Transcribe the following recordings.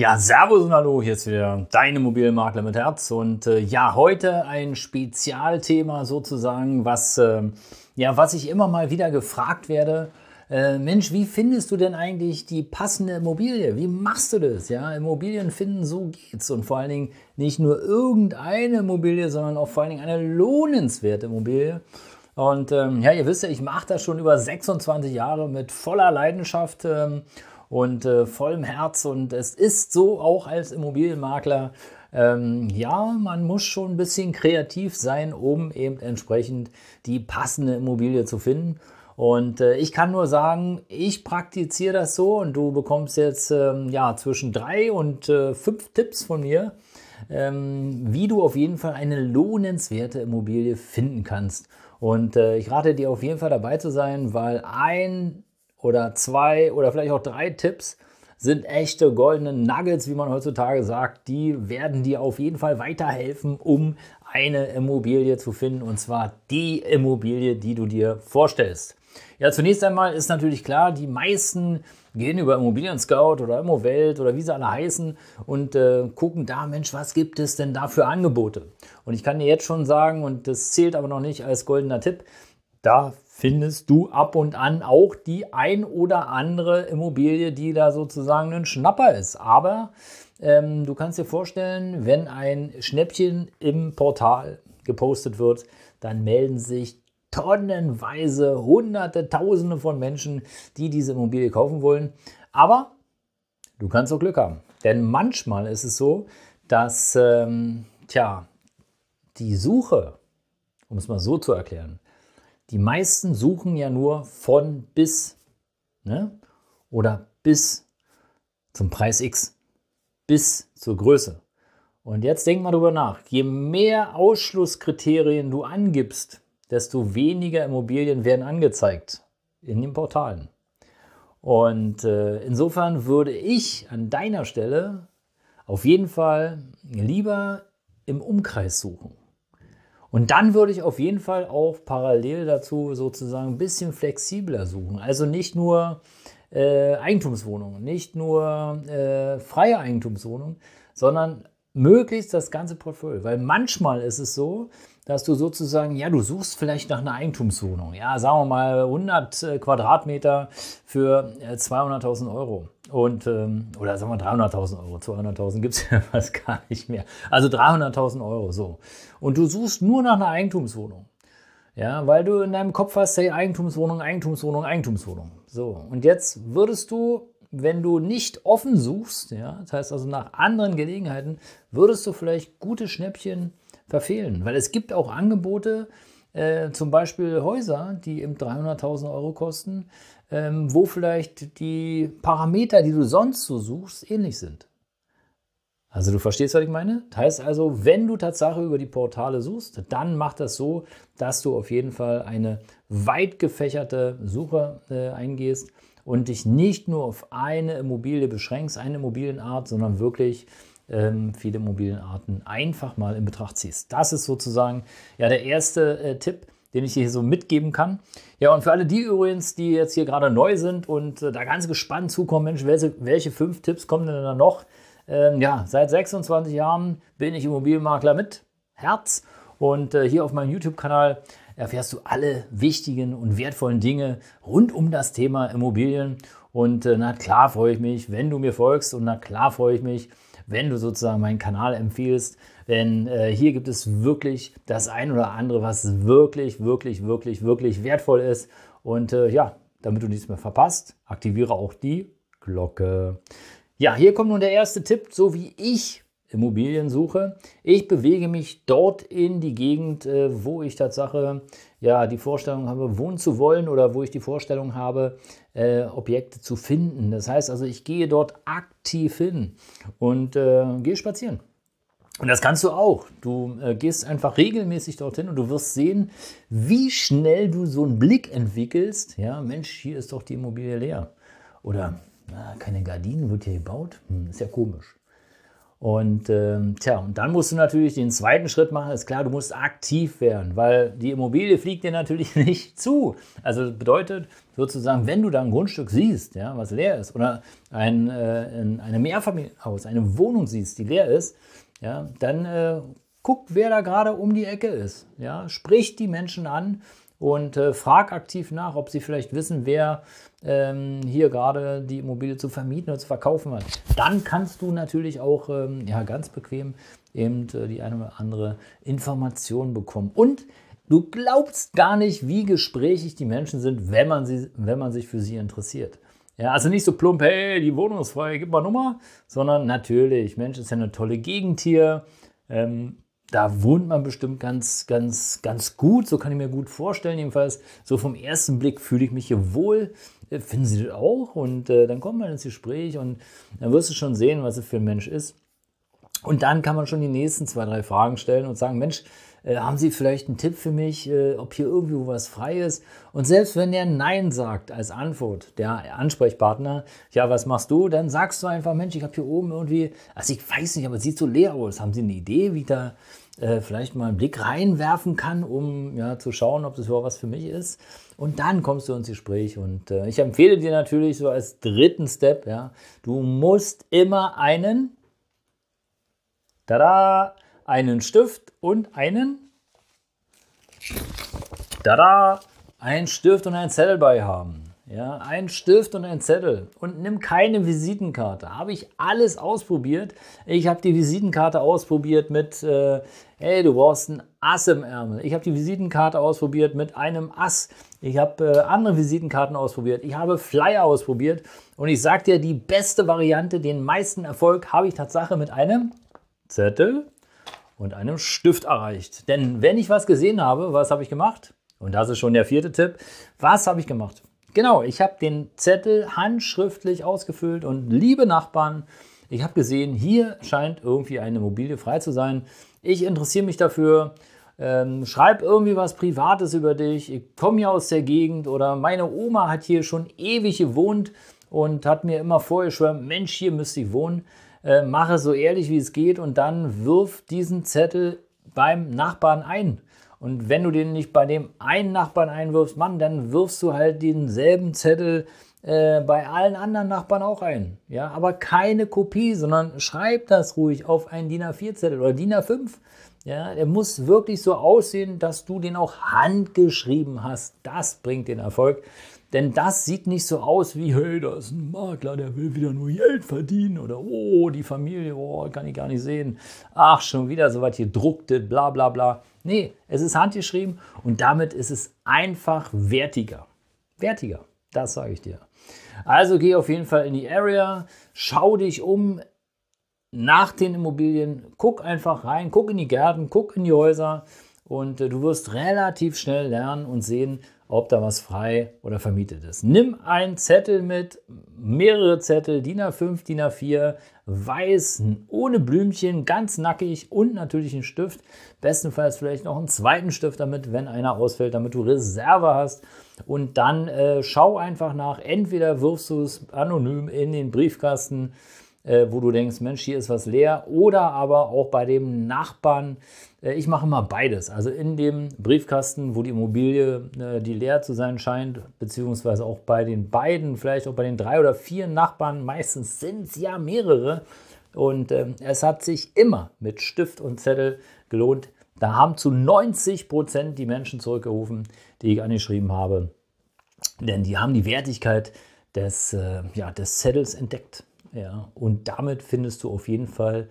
Ja, Servus und Hallo, hier ist wieder dein Immobilienmakler mit Herz und äh, ja, heute ein Spezialthema sozusagen, was, äh, ja, was ich immer mal wieder gefragt werde. Äh, Mensch, wie findest du denn eigentlich die passende Immobilie? Wie machst du das? Ja, Immobilien finden, so geht's und vor allen Dingen nicht nur irgendeine Immobilie, sondern auch vor allen Dingen eine lohnenswerte Immobilie. Und ähm, ja, ihr wisst ja, ich mache das schon über 26 Jahre mit voller Leidenschaft. Ähm, und äh, vollem Herz. Und es ist so auch als Immobilienmakler, ähm, ja, man muss schon ein bisschen kreativ sein, um eben entsprechend die passende Immobilie zu finden. Und äh, ich kann nur sagen, ich praktiziere das so und du bekommst jetzt ähm, ja zwischen drei und äh, fünf Tipps von mir, ähm, wie du auf jeden Fall eine lohnenswerte Immobilie finden kannst. Und äh, ich rate dir auf jeden Fall dabei zu sein, weil ein oder zwei oder vielleicht auch drei Tipps sind echte goldene Nuggets, wie man heutzutage sagt. Die werden dir auf jeden Fall weiterhelfen, um eine Immobilie zu finden und zwar die Immobilie, die du dir vorstellst. Ja, zunächst einmal ist natürlich klar, die meisten gehen über Immobilien Scout oder Immowelt oder wie sie alle heißen und äh, gucken da, Mensch, was gibt es denn da für Angebote? Und ich kann dir jetzt schon sagen, und das zählt aber noch nicht als goldener Tipp, da findest du ab und an auch die ein oder andere Immobilie, die da sozusagen ein Schnapper ist. Aber ähm, du kannst dir vorstellen, wenn ein Schnäppchen im Portal gepostet wird, dann melden sich tonnenweise, hunderte, tausende von Menschen, die diese Immobilie kaufen wollen. Aber du kannst auch Glück haben. Denn manchmal ist es so, dass, ähm, tja, die Suche, um es mal so zu erklären, die meisten suchen ja nur von bis ne? oder bis zum Preis X, bis zur Größe. Und jetzt denk mal drüber nach. Je mehr Ausschlusskriterien du angibst, desto weniger Immobilien werden angezeigt in den Portalen. Und äh, insofern würde ich an deiner Stelle auf jeden Fall lieber im Umkreis suchen. Und dann würde ich auf jeden Fall auch parallel dazu sozusagen ein bisschen flexibler suchen. Also nicht nur äh, Eigentumswohnungen, nicht nur äh, freie Eigentumswohnungen, sondern möglichst das ganze Portfolio. Weil manchmal ist es so, dass du sozusagen, ja, du suchst vielleicht nach einer Eigentumswohnung. Ja, sagen wir mal 100 äh, Quadratmeter für 200.000 äh, Euro. Und, ähm, oder sagen wir 300.000 Euro. 200.000 gibt es ja fast gar nicht mehr. Also 300.000 Euro, so. Und du suchst nur nach einer Eigentumswohnung. Ja, weil du in deinem Kopf hast, hey, Eigentumswohnung, Eigentumswohnung, Eigentumswohnung. So. Und jetzt würdest du wenn du nicht offen suchst, ja, das heißt also nach anderen Gelegenheiten, würdest du vielleicht gute Schnäppchen verfehlen. Weil es gibt auch Angebote, zum Beispiel Häuser, die eben 300.000 Euro kosten, ähm, wo vielleicht die Parameter, die du sonst so suchst, ähnlich sind. Also du verstehst, was ich meine? Das heißt also, wenn du Tatsache über die Portale suchst, dann mach das so, dass du auf jeden Fall eine weit gefächerte Suche äh, eingehst und dich nicht nur auf eine Immobilie beschränkst, eine Immobilienart, sondern wirklich ähm, viele Immobilienarten einfach mal in Betracht ziehst. Das ist sozusagen ja der erste äh, Tipp, den ich dir hier so mitgeben kann. Ja, und für alle die übrigens, die jetzt hier gerade neu sind und äh, da ganz gespannt zukommen, Mensch, welche, welche fünf Tipps kommen denn da noch? Ähm, ja, seit 26 Jahren bin ich Immobilienmakler mit Herz und äh, hier auf meinem YouTube-Kanal erfährst du alle wichtigen und wertvollen Dinge rund um das Thema Immobilien. Und äh, na klar freue ich mich, wenn du mir folgst und na klar freue ich mich, wenn du sozusagen meinen Kanal empfiehlst. Denn äh, hier gibt es wirklich das ein oder andere, was wirklich, wirklich, wirklich, wirklich wertvoll ist. Und äh, ja, damit du nichts mehr verpasst, aktiviere auch die Glocke. Ja, hier kommt nun der erste Tipp, so wie ich Immobilien suche. Ich bewege mich dort in die Gegend, äh, wo ich Tatsache ja die Vorstellung habe, wohnen zu wollen oder wo ich die Vorstellung habe, äh, Objekte zu finden. Das heißt also, ich gehe dort aktiv hin und äh, gehe spazieren. Und das kannst du auch. Du äh, gehst einfach regelmäßig dorthin und du wirst sehen, wie schnell du so einen Blick entwickelst. Ja, Mensch, hier ist doch die Immobilie leer. Oder na, keine Gardinen wird hier gebaut. Hm, ist ja komisch. Und ähm, tja, und dann musst du natürlich den zweiten Schritt machen. Ist klar, du musst aktiv werden, weil die Immobilie fliegt dir natürlich nicht zu. Also das bedeutet sozusagen, wenn du da ein Grundstück siehst, ja, was leer ist, oder ein, äh, eine Mehrfamilienhaus, eine Wohnung siehst, die leer ist, ja, dann äh, guck, wer da gerade um die Ecke ist. Ja, sprich die Menschen an und äh, frag aktiv nach, ob sie vielleicht wissen, wer ähm, hier gerade die Immobilie zu vermieten oder zu verkaufen hat. Dann kannst du natürlich auch ähm, ja, ganz bequem eben äh, die eine oder andere Information bekommen. Und du glaubst gar nicht, wie gesprächig die Menschen sind, wenn man, sie, wenn man sich für sie interessiert. Ja, also nicht so plump, hey, die Wohnung ist frei, gib mal Nummer, sondern natürlich, Mensch, ist ja eine tolle Gegend hier. Ähm, da wohnt man bestimmt ganz, ganz, ganz gut. So kann ich mir gut vorstellen. Jedenfalls, so vom ersten Blick fühle ich mich hier wohl. Äh, finden Sie das auch? Und äh, dann kommt man ins Gespräch und dann wirst du schon sehen, was es für ein Mensch ist. Und dann kann man schon die nächsten zwei, drei Fragen stellen und sagen, Mensch, äh, haben Sie vielleicht einen Tipp für mich, äh, ob hier irgendwo was frei ist? Und selbst wenn der Nein sagt als Antwort, der Ansprechpartner, ja, was machst du? Dann sagst du einfach, Mensch, ich habe hier oben irgendwie, also ich weiß nicht, aber es sieht so leer aus. Haben Sie eine Idee, wie da äh, vielleicht mal einen Blick reinwerfen kann, um ja, zu schauen, ob das überhaupt was für mich ist? Und dann kommst du ins Gespräch. Und äh, ich empfehle dir natürlich so als dritten Step, ja, du musst immer einen, tada, einen Stift und einen, tada, einen Stift und einen Zettel bei haben. Ja, ein Stift und ein Zettel und nimm keine Visitenkarte. Habe ich alles ausprobiert. Ich habe die Visitenkarte ausprobiert mit, äh, hey, du brauchst ein Ass im Ärmel. Ich habe die Visitenkarte ausprobiert mit einem Ass. Ich habe äh, andere Visitenkarten ausprobiert. Ich habe Flyer ausprobiert. Und ich sage dir, die beste Variante, den meisten Erfolg habe ich tatsächlich mit einem Zettel und einem Stift erreicht. Denn wenn ich was gesehen habe, was habe ich gemacht? Und das ist schon der vierte Tipp. Was habe ich gemacht? Genau, ich habe den Zettel handschriftlich ausgefüllt und liebe Nachbarn, ich habe gesehen, hier scheint irgendwie eine Immobilie frei zu sein. Ich interessiere mich dafür. Ähm, schreib irgendwie was Privates über dich. Ich komme ja aus der Gegend oder meine Oma hat hier schon ewig gewohnt und hat mir immer vorgeschwärmt, Mensch, hier müsste ich wohnen äh, mache so ehrlich wie es geht und dann wirf diesen Zettel beim Nachbarn ein. Und wenn du den nicht bei dem einen Nachbarn einwirfst, Mann, dann wirfst du halt denselben Zettel äh, bei allen anderen Nachbarn auch ein. Ja, aber keine Kopie, sondern schreib das ruhig auf einen DIN A4-Zettel oder DIN A5. Ja, der muss wirklich so aussehen, dass du den auch handgeschrieben hast. Das bringt den Erfolg. Denn das sieht nicht so aus wie, hey, da ist ein Makler, der will wieder nur Geld verdienen oder oh, die Familie, oh, kann ich gar nicht sehen. Ach, schon wieder so was hier drucktet, bla bla bla. Nee, es ist handgeschrieben und damit ist es einfach wertiger. Wertiger, das sage ich dir. Also geh auf jeden Fall in die Area, schau dich um nach den Immobilien, guck einfach rein, guck in die Gärten, guck in die Häuser und äh, du wirst relativ schnell lernen und sehen, ob da was frei oder vermietet ist. Nimm einen Zettel mit, mehrere Zettel, DIN A5, DIN A4, weiß, ohne Blümchen, ganz nackig und natürlich einen Stift. Bestenfalls vielleicht noch einen zweiten Stift damit, wenn einer ausfällt, damit du Reserve hast. Und dann äh, schau einfach nach. Entweder wirfst du es anonym in den Briefkasten äh, wo du denkst, Mensch, hier ist was leer. Oder aber auch bei dem Nachbarn. Äh, ich mache mal beides. Also in dem Briefkasten, wo die Immobilie, äh, die leer zu sein scheint, beziehungsweise auch bei den beiden, vielleicht auch bei den drei oder vier Nachbarn, meistens sind es ja mehrere. Und ähm, es hat sich immer mit Stift und Zettel gelohnt. Da haben zu 90 Prozent die Menschen zurückgerufen, die ich angeschrieben habe. Denn die haben die Wertigkeit des, äh, ja, des Zettels entdeckt. Ja, und damit findest du auf jeden Fall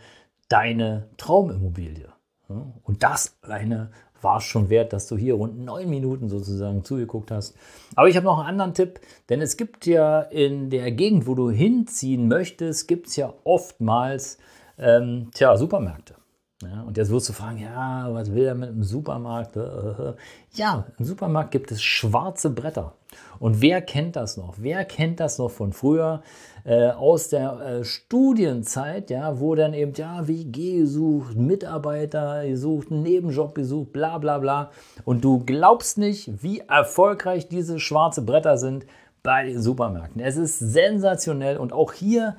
deine Traumimmobilie. Und das alleine war es schon wert, dass du hier rund neun Minuten sozusagen zugeguckt hast. Aber ich habe noch einen anderen Tipp, denn es gibt ja in der Gegend, wo du hinziehen möchtest, gibt es ja oftmals ähm, tja, Supermärkte. Ja, und jetzt wirst du fragen, ja, was will er mit dem Supermarkt? Ja, im Supermarkt gibt es schwarze Bretter. Und wer kennt das noch? Wer kennt das noch von früher äh, aus der äh, Studienzeit, ja, wo dann eben, ja, WG gesucht, Mitarbeiter gesucht, einen Nebenjob gesucht, bla bla bla. Und du glaubst nicht, wie erfolgreich diese schwarze Bretter sind bei den Supermärkten. Es ist sensationell und auch hier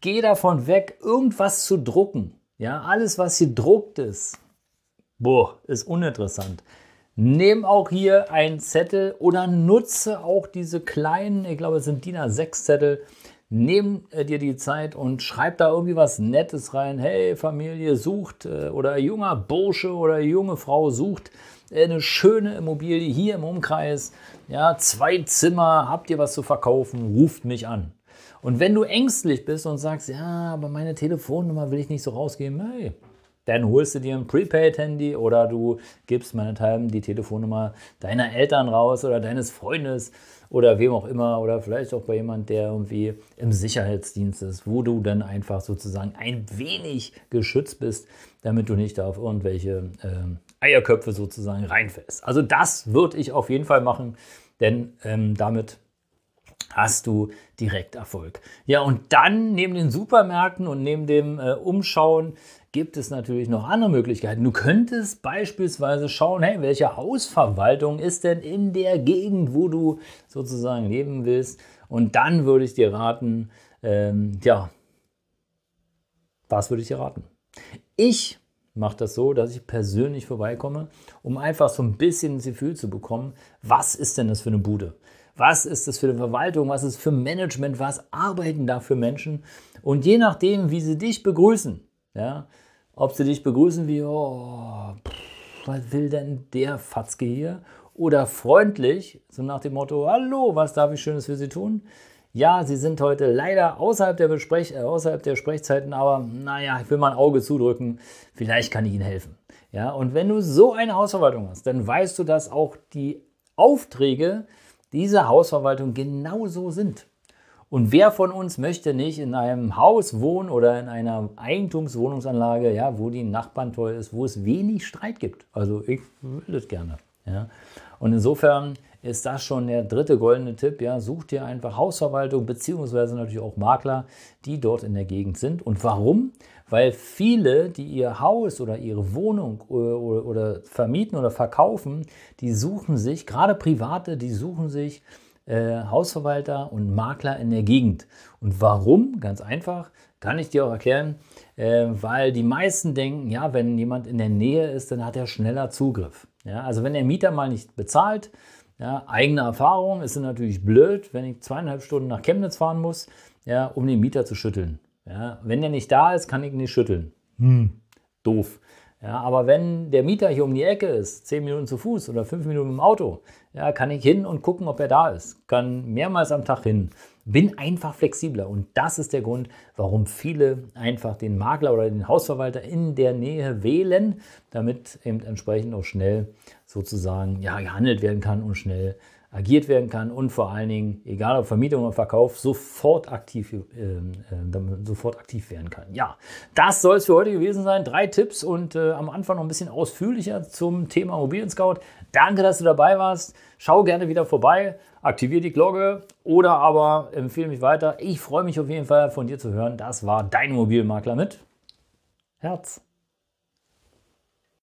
geh davon weg, irgendwas zu drucken. Ja, alles, was hier druckt ist, boah, ist uninteressant. Nimm auch hier einen Zettel oder nutze auch diese kleinen, ich glaube, es sind DIN A6 Zettel. Nimm äh, dir die Zeit und schreib da irgendwie was Nettes rein. Hey, Familie sucht äh, oder junger Bursche oder junge Frau sucht äh, eine schöne Immobilie hier im Umkreis. Ja, zwei Zimmer, habt ihr was zu verkaufen? Ruft mich an. Und wenn du ängstlich bist und sagst, ja, aber meine Telefonnummer will ich nicht so rausgeben, hey, dann holst du dir ein Prepaid-Handy oder du gibst meinethalben die Telefonnummer deiner Eltern raus oder deines Freundes oder wem auch immer oder vielleicht auch bei jemand, der irgendwie im Sicherheitsdienst ist, wo du dann einfach sozusagen ein wenig geschützt bist, damit du nicht auf irgendwelche äh, Eierköpfe sozusagen reinfällst. Also das würde ich auf jeden Fall machen, denn ähm, damit hast du direkt Erfolg. Ja, und dann neben den Supermärkten und neben dem äh, Umschauen gibt es natürlich noch andere Möglichkeiten. Du könntest beispielsweise schauen, hey, welche Hausverwaltung ist denn in der Gegend, wo du sozusagen leben willst. Und dann würde ich dir raten, ähm, ja, was würde ich dir raten? Ich mache das so, dass ich persönlich vorbeikomme, um einfach so ein bisschen das Gefühl zu bekommen, was ist denn das für eine Bude? Was ist das für eine Verwaltung? Was ist für Management? Was arbeiten da für Menschen? Und je nachdem, wie sie dich begrüßen, ja, ob sie dich begrüßen wie, oh, pff, was will denn der Fatzke hier? Oder freundlich, so nach dem Motto, hallo, was darf ich Schönes für Sie tun? Ja, Sie sind heute leider außerhalb der, Besprech äh, außerhalb der Sprechzeiten, aber naja, ich will mal ein Auge zudrücken, vielleicht kann ich Ihnen helfen. Ja, und wenn du so eine Hausverwaltung hast, dann weißt du, dass auch die Aufträge dieser Hausverwaltung genauso sind. Und wer von uns möchte nicht in einem Haus wohnen oder in einer Eigentumswohnungsanlage, ja, wo die Nachbarn toll ist, wo es wenig Streit gibt? Also ich will das gerne. Ja. Und insofern ist das schon der dritte goldene Tipp. Ja, such dir einfach Hausverwaltung beziehungsweise natürlich auch Makler, die dort in der Gegend sind. Und warum? Weil viele, die ihr Haus oder ihre Wohnung oder, oder, oder vermieten oder verkaufen, die suchen sich, gerade Private, die suchen sich äh, Hausverwalter und Makler in der Gegend. Und warum? Ganz einfach, kann ich dir auch erklären, äh, weil die meisten denken, ja, wenn jemand in der Nähe ist, dann hat er schneller Zugriff. Ja, also wenn der Mieter mal nicht bezahlt, ja, eigene Erfahrung, ist natürlich blöd, wenn ich zweieinhalb Stunden nach Chemnitz fahren muss, ja, um den Mieter zu schütteln. Ja, wenn der nicht da ist, kann ich ihn nicht schütteln. Hm, doof. Ja, aber wenn der Mieter hier um die Ecke ist, zehn Minuten zu Fuß oder fünf Minuten im Auto, ja, kann ich hin und gucken, ob er da ist. Kann mehrmals am Tag hin. Bin einfach flexibler. Und das ist der Grund, warum viele einfach den Makler oder den Hausverwalter in der Nähe wählen, damit eben entsprechend auch schnell sozusagen ja, gehandelt werden kann und schnell agiert werden kann und vor allen Dingen, egal ob Vermietung oder Verkauf, sofort aktiv, äh, äh, sofort aktiv werden kann. Ja, das soll es für heute gewesen sein. Drei Tipps und äh, am Anfang noch ein bisschen ausführlicher zum Thema Mobilen Scout. Danke, dass du dabei warst. Schau gerne wieder vorbei, aktiviere die Glocke oder aber empfehle mich weiter. Ich freue mich auf jeden Fall von dir zu hören. Das war dein Mobilmakler mit Herz.